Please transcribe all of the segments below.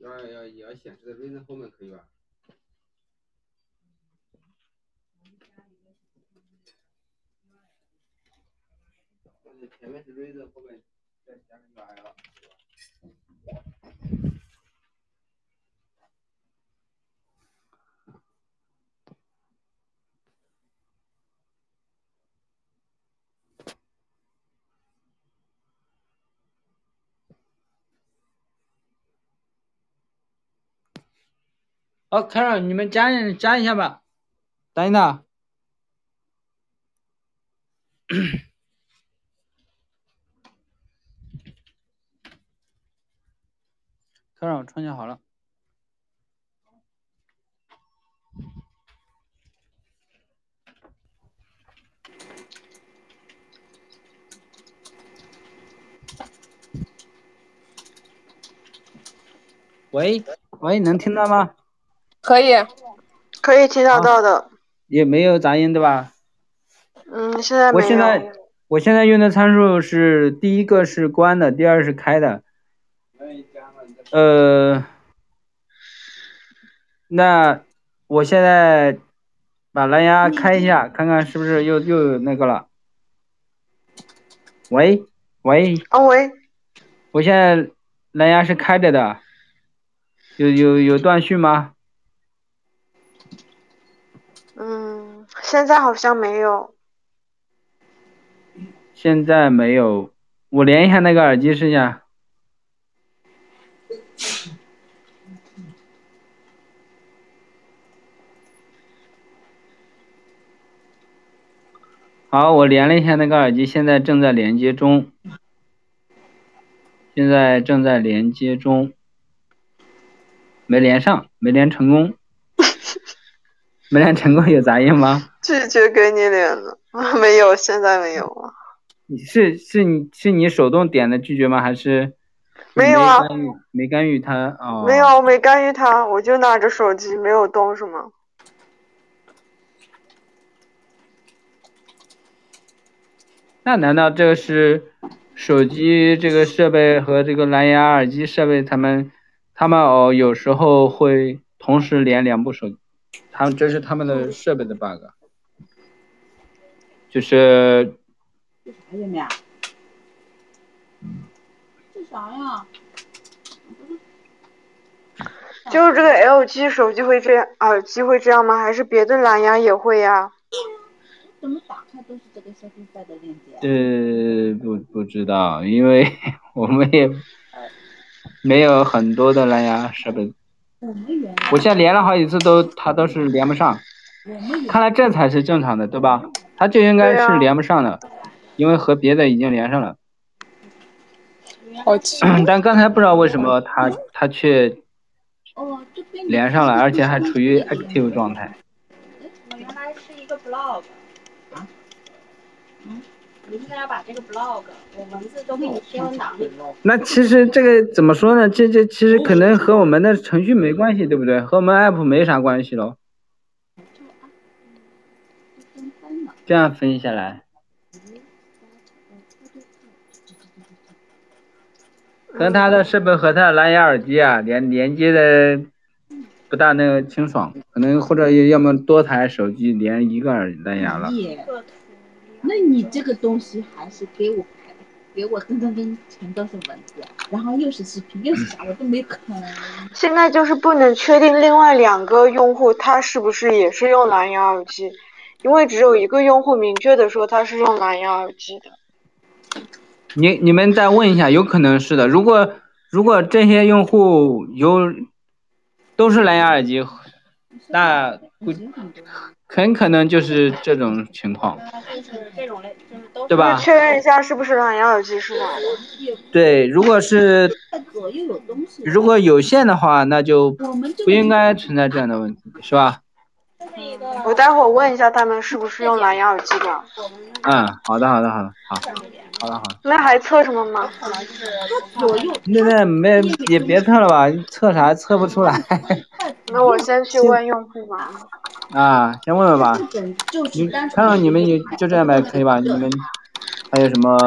要要要显示在瑞声后面可以吧？前面是瑞声，后面再加个 UI 好，开了，你们加一加一下吧。等一等。开了，我创建好了。喂喂，能听到吗？可以，可以听得到的。也没有杂音对吧？嗯，现在没有。我现在我现在用的参数是第一个是关的，第二是开的。呃，那我现在把蓝牙开一下，看看是不是又又那个了。喂喂。啊喂。我现在蓝牙是开着的，有有有断续吗？嗯，现在好像没有。现在没有，我连一下那个耳机试一下。好，我连了一下那个耳机，现在正在连接中。现在正在连接中，没连上，没连成功。没连成功有杂音吗？拒绝给你脸了，没有，现在没有啊。你是是你是你手动点的拒绝吗？还是没有啊？没干预他哦。没有，我没干预他，我就拿着手机没有动，是吗？那难道这个是手机这个设备和这个蓝牙耳机设备，他们他们哦有时候会同时连两部手机，他们这是他们的设备的 bug，就是。这啥页面？这啥呀？就是这个 LG 手机会这样，耳机会这样吗？还是别的蓝牙也会呀？怎么打开都是这个的链接？呃，不不知道，因为 我们也没有很多的蓝牙设备。我现在连了好几次都，它都是连不上。看来这才是正常的，对吧？它就应该是连不上的，因为和别的已经连上了。但刚才不知道为什么它它却连上了，而且还处于 active 状态。我原来是一个 blog。你应该要把这个 blog，我文字都给你填档。那其实这个怎么说呢？这这其实可能和我们的程序没关系，对不对？和我们 app 没啥关系喽。这样分下来，跟他的设备和他的蓝牙耳机啊连连接的不大那个清爽，可能或者要么多台手机连一个耳蓝牙了。那你这个东西还是给我，给我噔噔噔全都是文字，然后又是视频又是啥，我都没看。现在就是不能确定另外两个用户他是不是也是用蓝牙耳机，因为只有一个用户明确的说他是用蓝牙耳机的。你你们再问一下，有可能是的。如果如果这些用户有都是蓝牙耳机，那估。很可能就是这种情况，对吧？确认一下是不是蓝牙耳机是吧？对，如果是如果有线的话，那就不应该存在这样的问题，是吧？我待会儿问一下他们是不是用蓝牙耳机的。嗯，好的，好的，好的，好，好的，好的。那还测什么吗？那那没也别测了吧，测啥测不出来。那我先去问用户吧。啊，先问问吧。你看看你们有就这样呗，可以吧？你们还有什么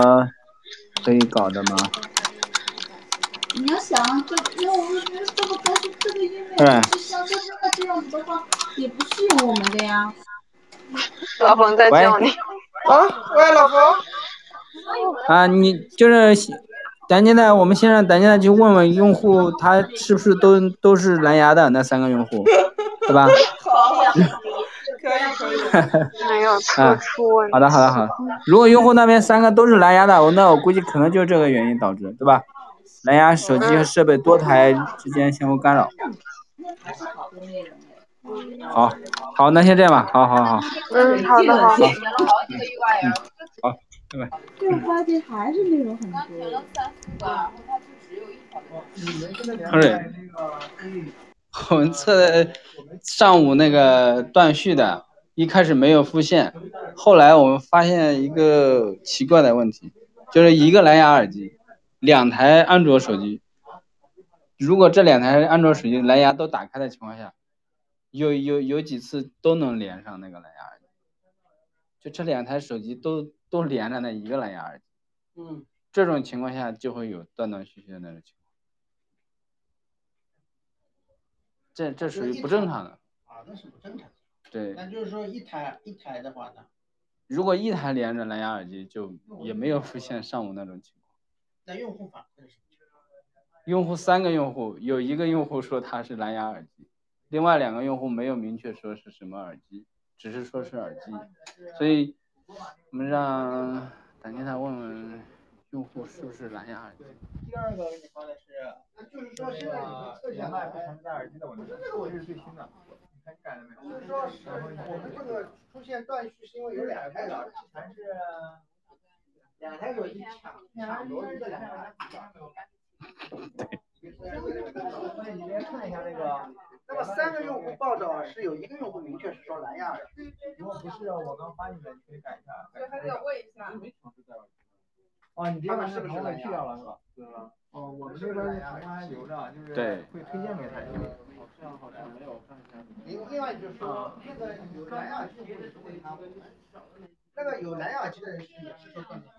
可以搞的吗？你要想这，因为我们觉得这个东西，这个页面对是像这这这样子的话，也不适用我们的呀。老冯在叫你。啊，喂，老冯。啊，你就是咱现在我们先让咱现在去问问用户，他是不是都都是蓝牙的那三个用户，对吧？好，可以可以。没有测出问题。好的好的好的。如果用户那边三个都是蓝牙的，我那我估计可能就是这个原因导致，对吧？蓝牙手机和设备多台之间相互干扰。好。好，那先这样吧。好好好。嗯，好的好的。好，拜拜。这个话题还是内容很多。对。我们测的上午那个断续的，一开始没有复现，后来我们发现一个奇怪的问题，就是一个蓝牙耳机，两台安卓手机，如果这两台安卓手机蓝牙都打开的情况下，有有有几次都能连上那个蓝牙耳机，就这两台手机都都连着那一个蓝牙耳机，嗯，这种情况下就会有断断续续的那种情况。这这属于不正常的。啊，那是不正常。对。那就是说一台一台的话呢？如果一台连着蓝牙耳机，就也没有出现上午那种情况。那用户反馈是什么？用户三个用户，有一个用户说他是蓝牙耳机，另外两个用户没有明确说是什么耳机，只是说是耳机。所以，我们让胆接他问问用户是不是蓝牙耳机。第二个你发的是，那就是说现在你连麦不存在耳机的问题，这个我是最新的。你看你改了没有？就是说是我们这个出现断续是因为有两个耳机还是两台手机抢抢夺一个蓝牙耳机的？对。你先看一下那个，那么三个用户报道是有一个用户明确是说蓝牙耳机，如果不是我刚发你的，你可以改一下。所以还得问一下。哦，你这边是不是蓝牙去掉了是吧？对吧？哦，我们这边是蓝牙留着，就是会推荐给他用。好像好像没有，看一下。另另外就是说，那个有蓝牙耳机是为他，那个有蓝牙耳机的人是也是说断电。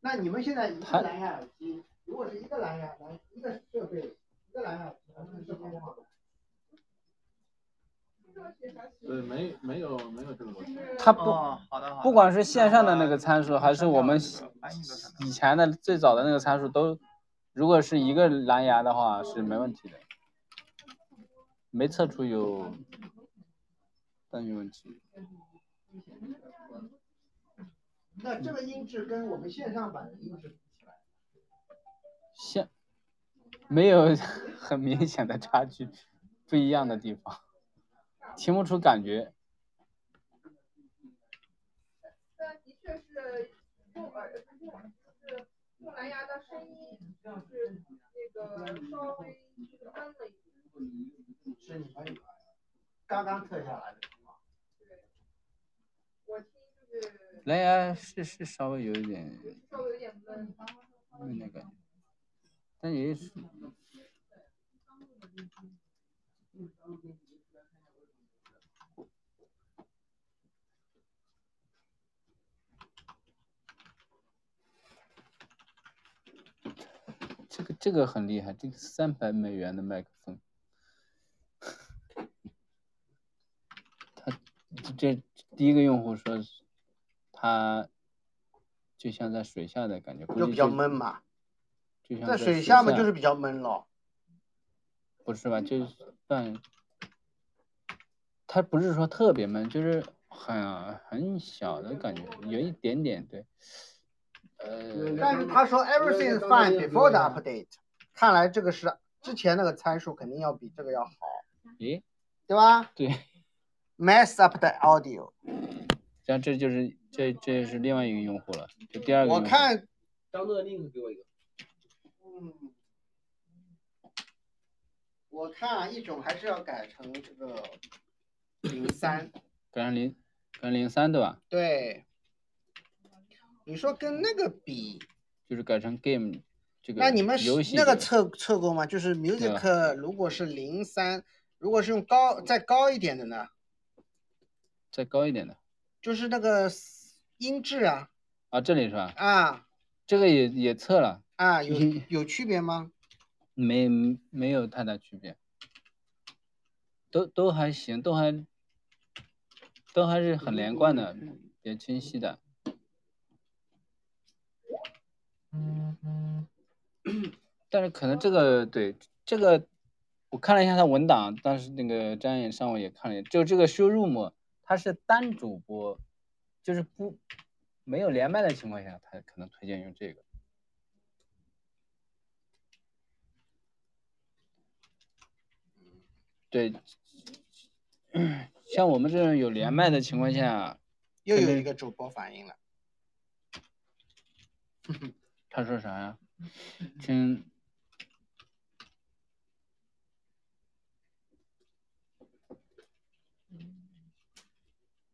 那你们现在一个蓝牙耳机，如果是一个蓝牙蓝一个设备，一个蓝牙耳机？对，没没有没有这个问题。它不，不管是线上的那个参数，还是我们以前的最早的那个参数，都如果是一个蓝牙的话是没问题的，没测出有断续问题。那这个音质跟我们线上版的音质比起来，线没有 很明显的差距，不一样的地方，听不出感觉。但的确是用耳用蓝牙的声音，就是那个稍微就是闷了一点。是你们刚刚测下来的情况。我听就是蓝牙是是稍微有一点稍微有点闷。闷的感觉，但也是。这这个很厉害，这个三百美元的麦克风，他这第一个用户说，他就像在水下的感觉，就比较闷嘛，就像在水水下嘛就是比较闷了。不是吧？就是但，它不是说特别闷，就是很很小的感觉，有一点点对。呃，但是他说 everything is fine before the update，看来这个是之前那个参数肯定要比这个要好，咦，对吧对，？Mess up the audio。像这就是这这是另外一个用户了，这第二个。我看张乐令给我一个。嗯，我看啊，一种还是要改成这个零三。改成零改成零三对吧？对，你说跟那个比，就是改成 game 这个那你们游戏那个测测过吗？就是 music 如果是零三，如果是用高再高一点的呢？再高一点的就是那个音质啊啊，这里是吧？啊这个也也测了，啊，有嗯 有区别吗？没没有太大区别，都都还行，都还都还是很连贯的，也清晰的。但是可能这个对这个，我看了一下他文档，当时那个张眼上午也看了，就这个 showroom 它是单主播，就是不没有连麦的情况下，他可能推荐用这个。对，像我们这种有连麦的情况下，又有一个主播反应了，他说啥呀？听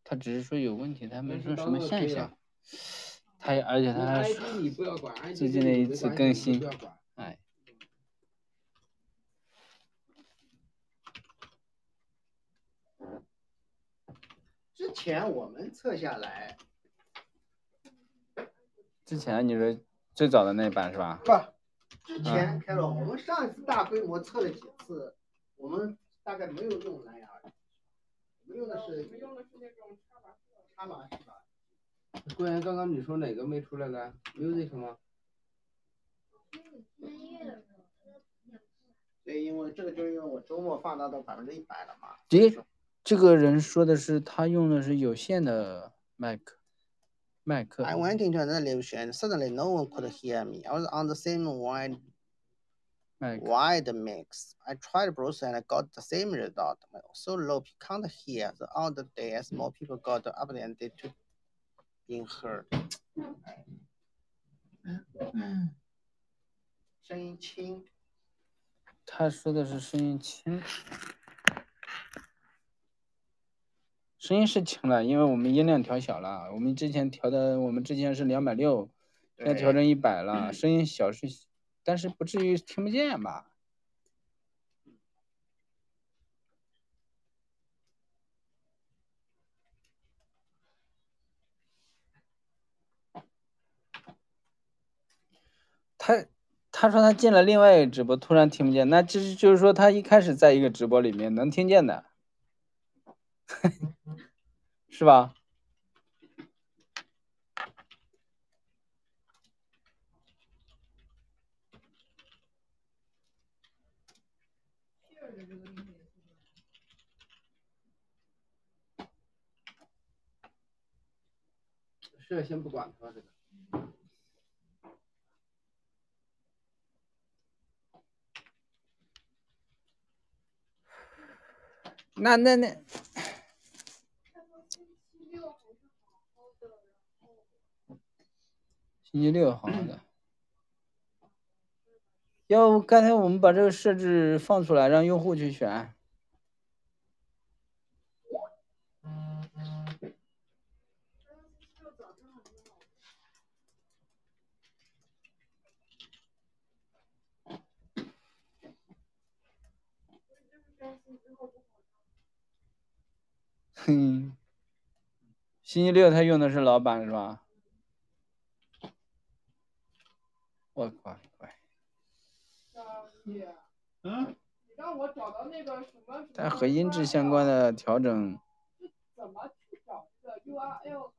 他只是说有问题，他没说什么现象。他而且他还 最近的一次更新。哎，之前我们测下来，之前你说最早的那版是吧？不，之前开了，我们上一次大规模测了几次，我们大概没有用蓝牙耳机，我们用的是我们用的是那种插拔式的。插拔式的。桂圆，刚刚你说哪个没出来的？music 吗？对，因为这个就是因为我周末放大到百分之一百了嘛。咦，这个人说的是他用的是有线的麦克，麦克。 I went into another live show and suddenly no one could hear me. I was on the same wide 麦克 wide mix. I tried browser and I got the same result. So low people can't hear. The other day, as more people got up and they to being heard. 声音轻，他说的是声音轻， 声音是轻了，因为我们音量调小了。我们之前调的，我们之前是两百六，现在调成一百了，声音小是，但是不至于听不见吧？他他说他进了另外一个直播，突然听不见，那就是就是说他一开始在一个直播里面能听见的，是吧？是，先不管他这个。那那那，星期六好的。要不刚才我们把这个设置放出来，让用户去选。哼，星期六他用的是老版是吧？我靠，乖，嗯，你让我找到那个什么什么。它和音质相关的调整，怎么去找这个 URL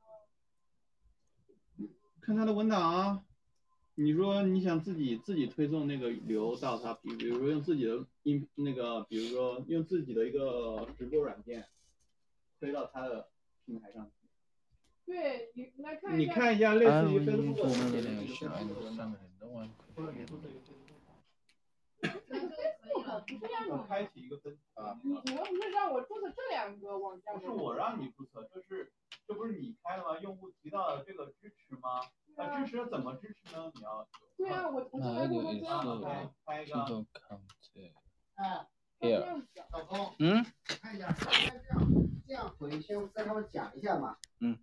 呢？看它的文档啊。你说你想自己自己推送那个流到它，比比如说用自己的音那个，比如说用自己的一个直播软件推到它的平台上。对你来看一下。看一下类似哎于 Facebook 的 那个就是我开启一个分啊，你你们不是让我注册这两个网站吗？不是我让你注册，这是这不是你开的吗？用户提到的这个支持吗？那支持怎么支持呢？你要对啊，我我哪就来里我就这样是开一个嗯，这 here？样子。老公，嗯，看一下，这样这样回，先跟他们讲一下嘛。嗯。